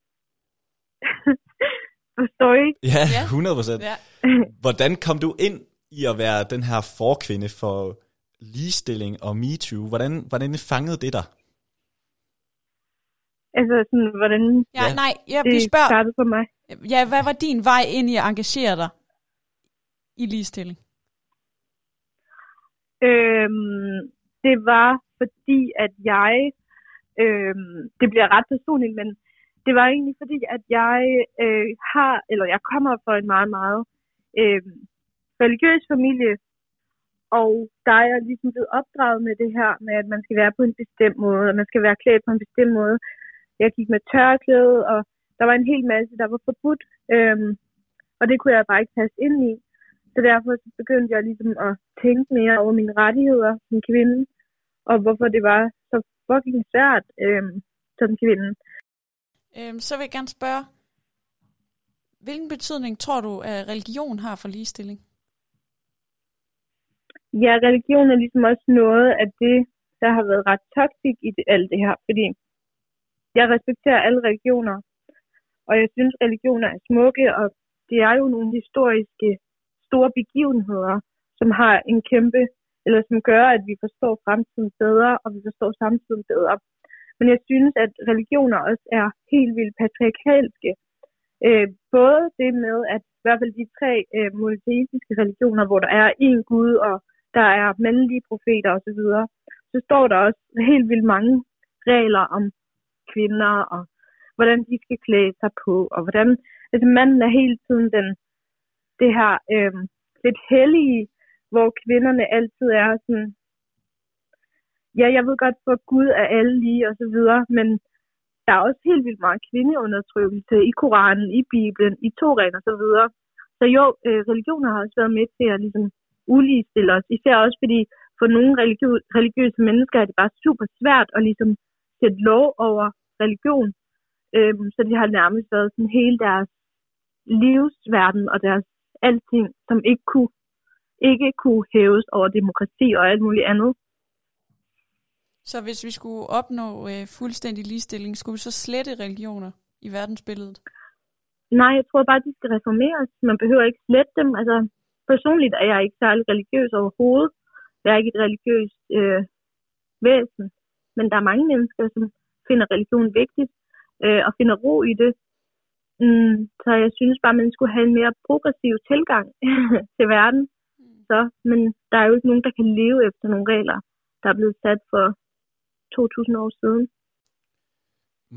Forstår I? Ja, 100 procent. Ja. Hvordan kom du ind i at være den her forkvinde for ligestilling og MeToo? Hvordan, hvordan fangede det dig? Altså sådan, hvordan ja, ja. nej, jeg, det vi spørger, startede for mig. Ja, hvad var din vej ind i at engagere dig i ligestilling? Øhm, det var fordi, at jeg, Øh, det bliver ret personligt, men det var egentlig fordi, at jeg øh, har, eller jeg kommer fra en meget, meget øh, religiøs familie, og der er jeg ligesom blevet opdraget med det her, med at man skal være på en bestemt måde, og man skal være klædt på en bestemt måde. Jeg gik med tørklæde, og der var en hel masse, der var forbudt, øh, og det kunne jeg bare ikke passe ind i. Så derfor så begyndte jeg ligesom at tænke mere over mine rettigheder som kvinde, og hvorfor det var fucking svært øhm, som kvinde. Øhm, så vil jeg gerne spørge, hvilken betydning tror du, at religion har for ligestilling? Ja, religion er ligesom også noget af det, der har været ret toxic i det, alt det her, fordi jeg respekterer alle religioner, og jeg synes, religioner er smukke, og det er jo nogle historiske store begivenheder, som har en kæmpe, eller som gør, at vi forstår fremtiden bedre, og vi forstår samtiden bedre. Men jeg synes, at religioner også er helt vildt patriarkalske. Øh, både det med, at i hvert fald de tre øh, monoteistiske religioner, hvor der er én Gud, og der er mandlige profeter osv., så står der også helt vildt mange regler om kvinder, og hvordan de skal klæde sig på, og hvordan altså manden er hele tiden den, det her øh, lidt hellige, hvor kvinderne altid er sådan, ja, jeg ved godt, for Gud er alle lige, og så videre, men der er også helt vildt meget kvindeundertrykkelse i Koranen, i Bibelen, i Toran og så videre. Så jo, øh, religioner har også været med til at ligesom uligestille os, især også fordi for nogle religiø- religiøse mennesker er det bare super svært at ligesom sætte lov over religion. Øhm, så de har nærmest været sådan hele deres livsverden og deres alting, som ikke kunne, ikke kunne hæves over demokrati og alt muligt andet. Så hvis vi skulle opnå øh, fuldstændig ligestilling, skulle vi så slette religioner i verdensbilledet? Nej, jeg tror bare, at de skal reformeres. Man behøver ikke slette dem. Altså, personligt er jeg ikke særlig religiøs overhovedet. Jeg er ikke et religiøst øh, væsen. Men der er mange mennesker, som finder religion vigtigt øh, og finder ro i det. Mm, så jeg synes bare, man skulle have en mere progressiv tilgang til verden, så men der er jo ikke nogen, der kan leve efter nogle regler, der er blevet sat for 2.000 år siden.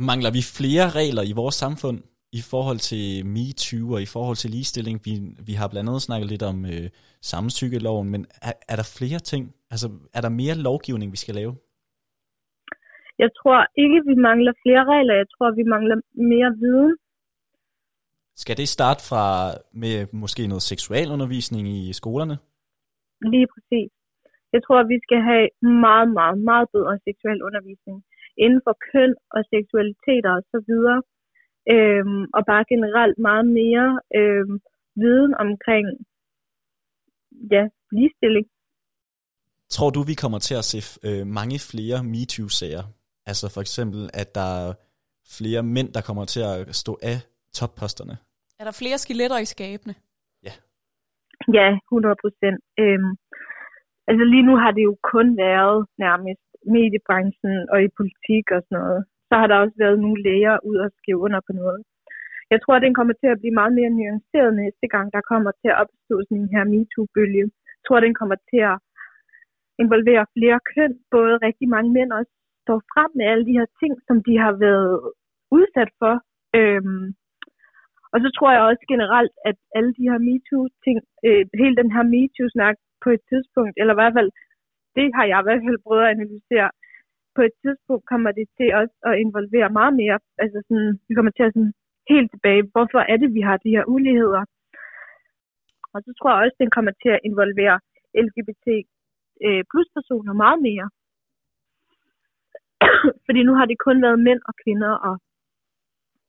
Mangler vi flere regler i vores samfund i forhold til MeToo og i forhold til ligestilling? Vi, vi har blandt andet snakket lidt om øh, samtykkeloven, men er, er der flere ting? Altså, er der mere lovgivning, vi skal lave? Jeg tror ikke, vi mangler flere regler. Jeg tror, vi mangler mere viden. Skal det starte fra med måske noget seksualundervisning i skolerne? Lige præcis. Jeg tror, at vi skal have meget, meget, meget bedre seksuel undervisning inden for køn og seksualiteter og så videre. Øhm, og bare generelt meget mere øhm, viden omkring ja, ligestilling. Tror du, vi kommer til at se øh, mange flere MeToo-sager? Altså for eksempel, at der er flere mænd, der kommer til at stå af topposterne? Er der flere skeletter i skabene? Ja. 100 procent. Øhm, altså lige nu har det jo kun været nærmest mediebranchen og i politik og sådan noget. Så har der også været nogle læger ud og skrive under på noget. Jeg tror, at den kommer til at blive meget mere nuanceret næste gang, der kommer til at opstå sådan en her MeToo-bølge. Jeg tror, at den kommer til at involvere flere køn, både rigtig mange mænd også står frem med alle de her ting, som de har været udsat for. Øhm, og så tror jeg også generelt, at alle de her MeToo-ting, øh, hele den her MeToo-snak på et tidspunkt, eller i hvert fald, det har jeg i hvert fald prøvet at analysere, på et tidspunkt kommer det til os at involvere meget mere. Altså sådan, vi kommer til at sådan helt tilbage, hvorfor er det, vi har de her uligheder? Og så tror jeg også, den kommer til at involvere LGBT øh, plus personer meget mere. Fordi nu har det kun været mænd og kvinder og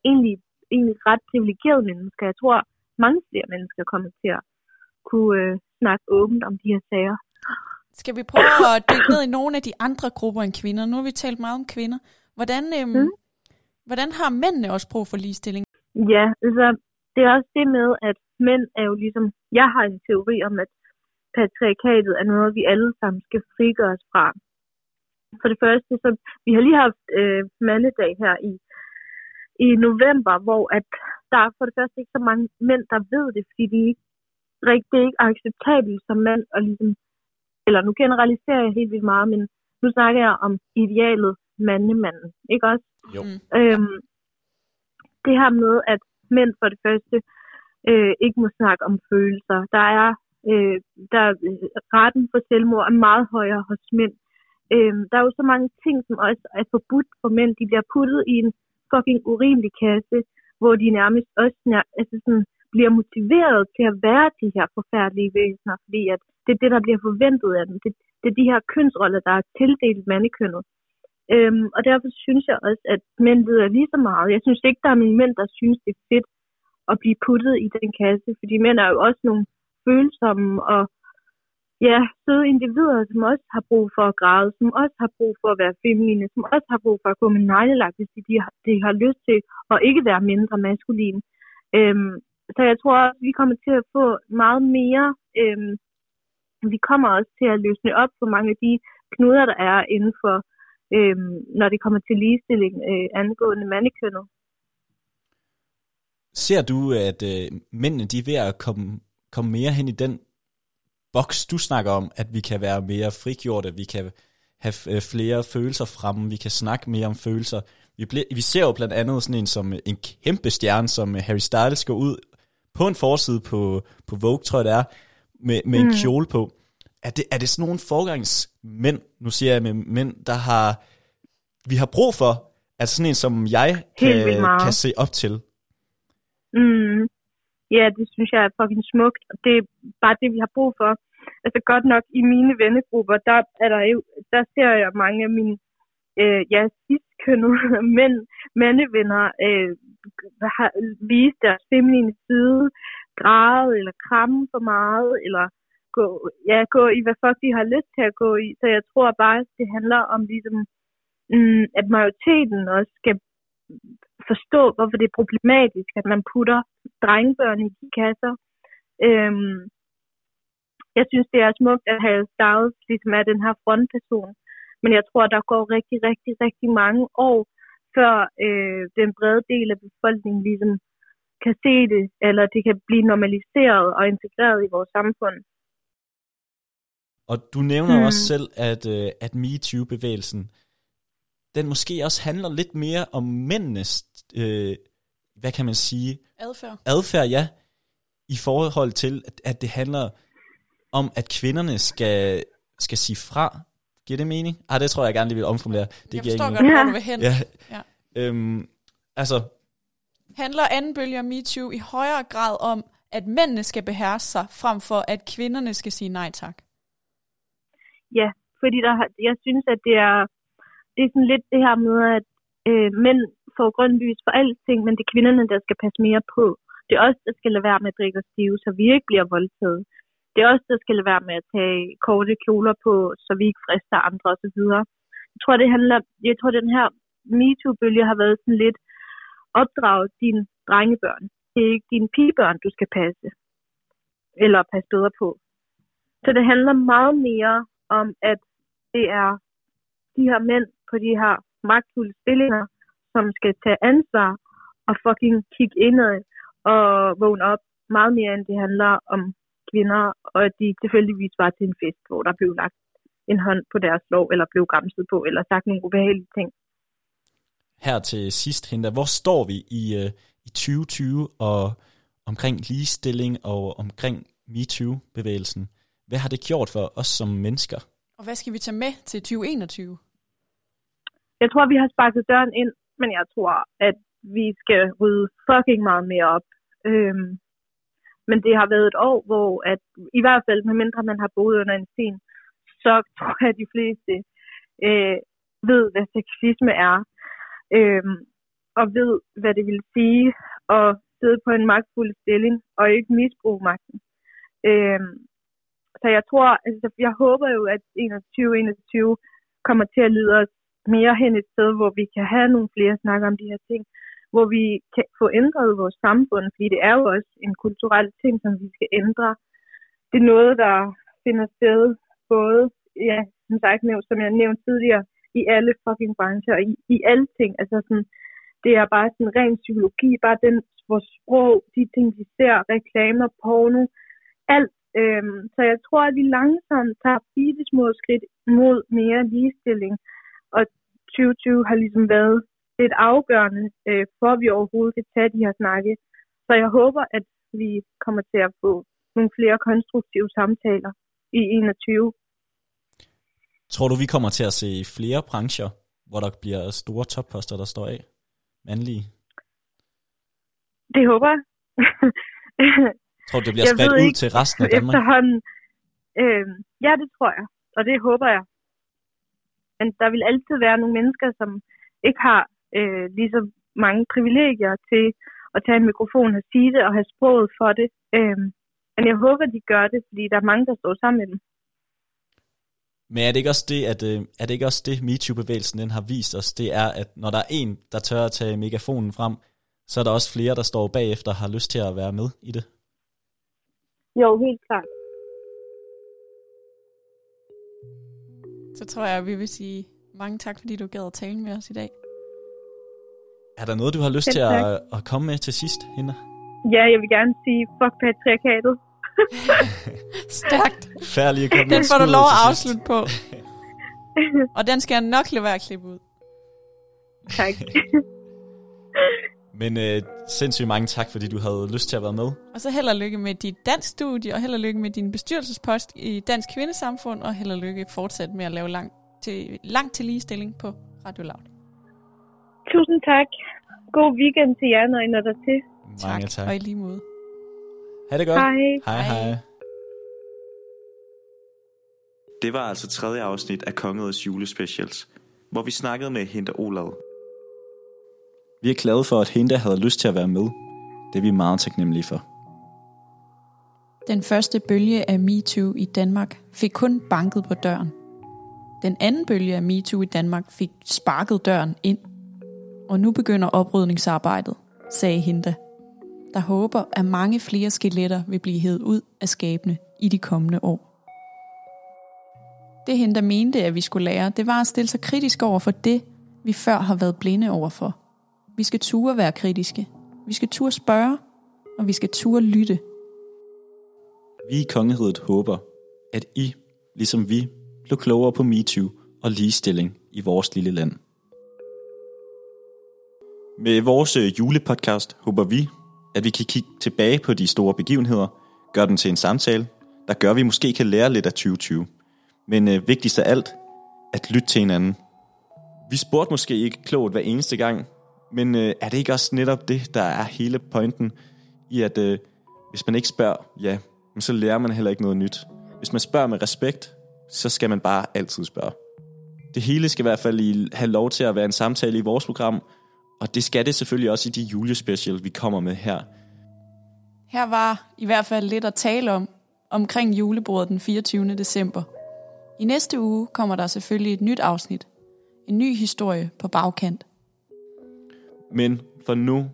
egentlig, egentlig ret privilegerede mennesker. Jeg tror, mange flere mennesker kommer til at kunne øh, snakke åbent om de her sager. Skal vi prøve at dykke ned i nogle af de andre grupper end kvinder? Nu har vi talt meget om kvinder. Hvordan, øhm, mm. hvordan har mændene også brug for ligestilling? Ja, altså det er også det med, at mænd er jo ligesom, jeg har en teori om, at patriarkatet er noget, vi alle sammen skal frigøre os fra. For det første, så vi har lige haft øh, mandedag her i, i november, hvor at der er for det første ikke så mange mænd, der ved det, fordi de ikke, det er ikke acceptabelt som mand at ligesom eller nu generaliserer jeg helt vildt meget, men nu snakker jeg om idealet mandemanden, ikke også? Jo. Øhm, det her med, at mænd for det første øh, ikke må snakke om følelser. Der er, øh, der retten for selvmord er meget højere hos mænd. Øh, der er jo så mange ting, som også er forbudt for mænd. De bliver puttet i en fucking urimelig kasse, hvor de nærmest også nær, altså sådan, bliver motiveret til at være de her forfærdelige væsener, fordi at det er det, der bliver forventet af dem. Det, det er de her kønsroller, der er tildelt mandekønnet. Øhm, og derfor synes jeg også, at mænd lider lige så meget. Jeg synes ikke, der er mænd, der synes, det er fedt at blive puttet i den kasse, fordi mænd er jo også nogle følsomme og ja, søde individer, som også har brug for at græde, som også har brug for at være feminine, som også har brug for at gå med neglelagt, hvis de, har, de har lyst til at ikke være mindre maskuline. Øhm, så jeg tror også, vi kommer til at få meget mere øhm, vi kommer også til at løsne op for mange af de knuder, der er inden for, øhm, når det kommer til ligestilling øh, angående mandekønnet. Ser du, at øh, mændene de er ved at komme, komme mere hen i den boks, du snakker om, at vi kan være mere frigjorte, vi kan have øh, flere følelser fremme, vi kan snakke mere om følelser. Vi, ble, vi ser jo blandt andet sådan en som en kæmpe stjerne, som Harry Styles går ud på en forside på, på Vogue, tror jeg det er, med, med mm. en kjole på. Er det, er det sådan nogle forgangsmænd, nu siger jeg med mænd, der har, vi har brug for, altså sådan en som jeg kan, kan se op til? Mm. Ja, det synes jeg er fucking smukt. Det er bare det, vi har brug for. Altså godt nok i mine vennegrupper, der, er der, jo, der ser jeg mange af mine øh, ja, sidstkønnede mænd, mandevenner øh, har vist deres feminine side, græde eller kramme for meget, eller gå, ja, gå i, hvad folk de har lyst til at gå i. Så jeg tror bare, at det handler om ligesom, mm, at majoriteten også skal forstå, hvorfor det er problematisk, at man putter drengebørn i de kasser. Øhm, jeg synes, det er smukt, at Harry Styles ligesom er den her frontperson. Men jeg tror, der går rigtig, rigtig, rigtig mange år, før øh, den brede del af befolkningen ligesom kan se det, eller det kan blive normaliseret og integreret i vores samfund. Og du nævner Mm. også selv, at, øh, at MeToo-bevægelsen, den måske også handler lidt mere om mændenes, øh, hvad kan man sige, Adfærd. adfærd, ja, i forhold til, at, at det handler om, at kvinderne skal, skal sige fra. Giver det mening? Ah, det tror jeg gerne lige vil omformulere. Det Jeg giver forstår godt, hvor Ja. du vil hen. Ja. Ja. Øhm, altså, Handler anden bølge af MeToo i højere grad om, at mændene skal beherske sig, frem for at kvinderne skal sige nej tak? Ja, fordi der, har- jeg synes, at det er, det er sådan lidt det her med, at øh, mænd får grønt lys for alting, men det er kvinderne, der skal passe mere på. Det er os, der skal lade være med at drikke os stive, så vi ikke bliver voldtaget. Det er også, der skal lade være med at tage korte kjoler på, så vi ikke frister andre osv. Jeg tror, det handler, jeg tror, den her MeToo-bølge har været sådan lidt opdraget dine drengebørn. Det er ikke dine pigebørn, du skal passe. Eller passe bedre på. Så det handler meget mere om, at det er de her mænd på de her magtfulde stillinger, som skal tage ansvar og fucking kigge indad og vågne op meget mere, end det handler om kvinder, og at de tilfældigvis var til en fest, hvor der blev lagt en hånd på deres lov, eller blev græmset på, eller sagt nogle ubehagelige ting. her til sidst, Hinda, hvor står vi i, øh, i 2020 og omkring ligestilling og omkring MeToo-bevægelsen? Hvad har det gjort for os som mennesker? Og hvad skal vi tage med til 2021? Jeg tror, vi har sparket døren ind, men jeg tror, at vi skal rydde fucking meget mere op. Øhm, men det har været et år, hvor at, i hvert fald, medmindre man har boet under en sten, så tror jeg, at de fleste øh, ved, hvad sexisme er. Øh, og ved, hvad det vil sige at sidde på en magtfuld stilling og ikke misbruge magten. Øh, så jeg tror, altså, jeg håber jo, at 2021 kommer til at lede os mere hen et sted, hvor vi kan have nogle flere snakker om de her ting, hvor vi kan få ændret vores samfund, fordi det er jo også en kulturel ting, som vi skal ændre. Det er noget, der finder sted både, ja, som sagt som jeg nævnte tidligere, i alle fucking brancher, og i, i alle ting. Altså sådan, det er bare sådan ren psykologi, bare den, vores sprog, de ting, vi ser, reklamer, porno, alt. Øhm, så jeg tror, at vi langsomt tager bitte små skridt mod mere ligestilling. Og 2020 har ligesom været lidt afgørende, øh, for at vi overhovedet kan tage de her snakke. Så jeg håber, at vi kommer til at få nogle flere konstruktive samtaler i 21. Tror du, vi kommer til at se flere brancher, hvor der bliver store topposter, der står af? Mandlige? Det håber jeg. Tror du, det bliver Jeg spredt ud til resten af Danmark? Efterhånden. Øh, ja, det tror jeg. Og det håber jeg. Men der vil altid være nogle mennesker, som ikke har øh, lige så mange privilegier til at tage en mikrofon og sige det og have sproget for det. Øh, men jeg håber, de gør det, fordi der er mange, der står sammen med dem. Men er det ikke også det, at, øh, er det ikke også det, MeToo-bevægelsen den har vist os? Det er, at når der er en, der tør at tage megafonen frem, så er der også flere, der står bagefter og har lyst til at være med i det. Jo, helt klart. Så tror jeg, at vi vil sige mange tak, fordi du gad at tale med os i dag. Er der noget, du har lyst Selv til at, tak. at komme med til sidst, Hinder? Ja, jeg vil gerne sige, fuck patriarkatet. Stærkt. Færdig at komme Den får du lov at afslutte på. Og den skal jeg nok lade være at klippe ud. tak. Men øh, sindssygt mange tak, fordi du havde lyst til at være med. Og så held og lykke med dit dansk studie, og held og lykke med din bestyrelsespost i Dansk Kvindesamfund, og held og lykke fortsat med at lave langt til, langt til ligestilling på Radio Loud. Tusind tak. God weekend til jer, når I når der til. Mange tak. Og i lige måde. Ha' det godt. Hej. Hej, Hej. hej. Det var altså tredje afsnit af Kongerigets julespecials, hvor vi snakkede med Hinda Olav. Vi er glade for, at Hinda havde lyst til at være med. Det er vi meget taknemmelige for. Den første bølge af MeToo i Danmark fik kun banket på døren. Den anden bølge af MeToo i Danmark fik sparket døren ind. Og nu begynder oprydningsarbejdet, sagde Hinda, der håber, at mange flere skeletter vil blive hævet ud af skabene i de kommende år. Det Hinda mente, at vi skulle lære, det var at stille sig kritisk over for det, vi før har været blinde overfor. Vi skal ture være kritiske. Vi skal ture spørge, og vi skal ture lytte. Vi i Kongeriget håber, at I ligesom vi blev klogere på MeToo og ligestilling i vores lille land. Med vores øh, julepodcast håber vi, at vi kan kigge tilbage på de store begivenheder, gøre den til en samtale, der gør, at vi måske kan lære lidt af 2020. Men øh, vigtigst af alt, at lytte til hinanden. Vi spurgte måske ikke klogt hver eneste gang, men øh, er det ikke også netop det, der er hele pointen i, at øh, hvis man ikke spørger, ja, så lærer man heller ikke noget nyt. Hvis man spørger med respekt, så skal man bare altid spørge. Det hele skal i hvert fald have lov til at være en samtale i vores program, og det skal det selvfølgelig også i de julespecial, vi kommer med her. Her var i hvert fald lidt at tale om, omkring julebordet den 24. december. I næste uge kommer der selvfølgelig et nyt afsnit. En ny historie på bagkant. Men for nu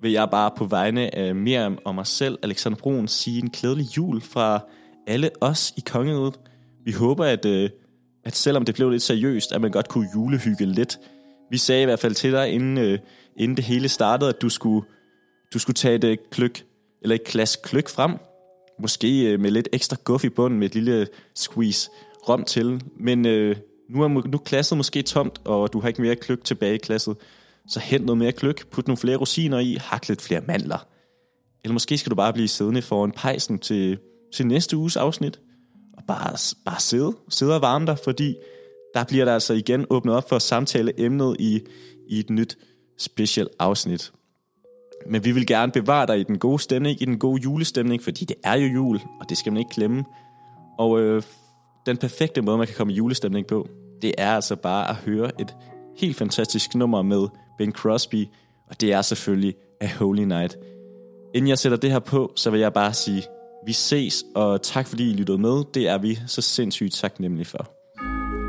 vil jeg bare på vegne af Miriam og mig selv, Alexander Brun, sige en glædelig jul fra alle os i kongeriget. Vi håber, at, øh, at selvom det blev lidt seriøst, at man godt kunne julehygge lidt. Vi sagde i hvert fald til dig, inden, øh, inden det hele startede, at du skulle, du skulle tage et øh, kløk, eller et glas kløk frem. Måske øh, med lidt ekstra guff i bunden, med et lille squeeze rom til. Men øh, nu er nu klasset måske tomt, og du har ikke mere kløk tilbage i klasset. Så hent noget mere kløk, put nogle flere rosiner i, hak lidt flere mandler. Eller måske skal du bare blive siddende foran pejsen til, til næste uges afsnit. Og bare, bare sidde, sidde og varme dig, fordi der bliver der altså igen åbnet op for samtale emnet i, i et nyt special afsnit. Men vi vil gerne bevare dig i den gode stemning, i den gode julestemning, fordi det er jo jul, og det skal man ikke glemme. Og øh, den perfekte måde, man kan komme i julestemning på, det er altså bare at høre et helt fantastisk nummer med Ben Crosby, og det er selvfølgelig A Holy Night. Inden jeg sætter det her på, så vil jeg bare sige, vi ses, og tak fordi I lyttede med. Det er vi så sindssygt taknemmelige for.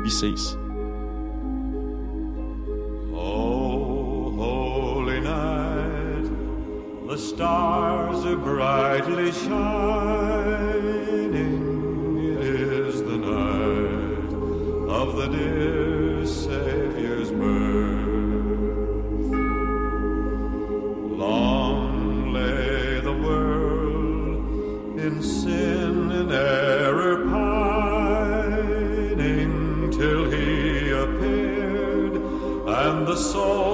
Vi ses. Oh, holy night, the stars are brightly shining. It is the night of the dear Savior's birth. Long lay the world in sin and error soul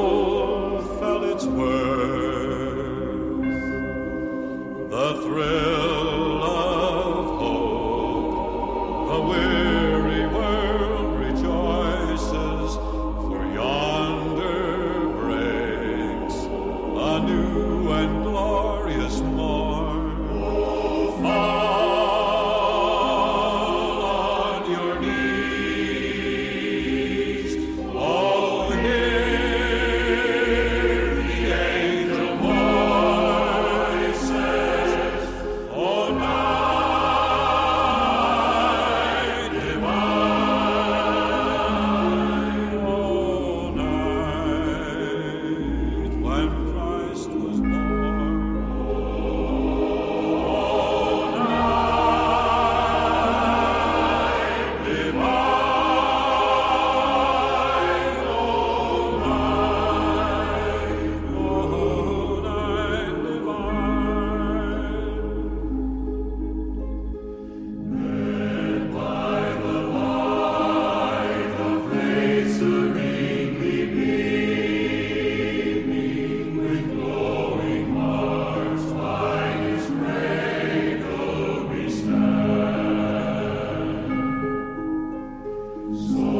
So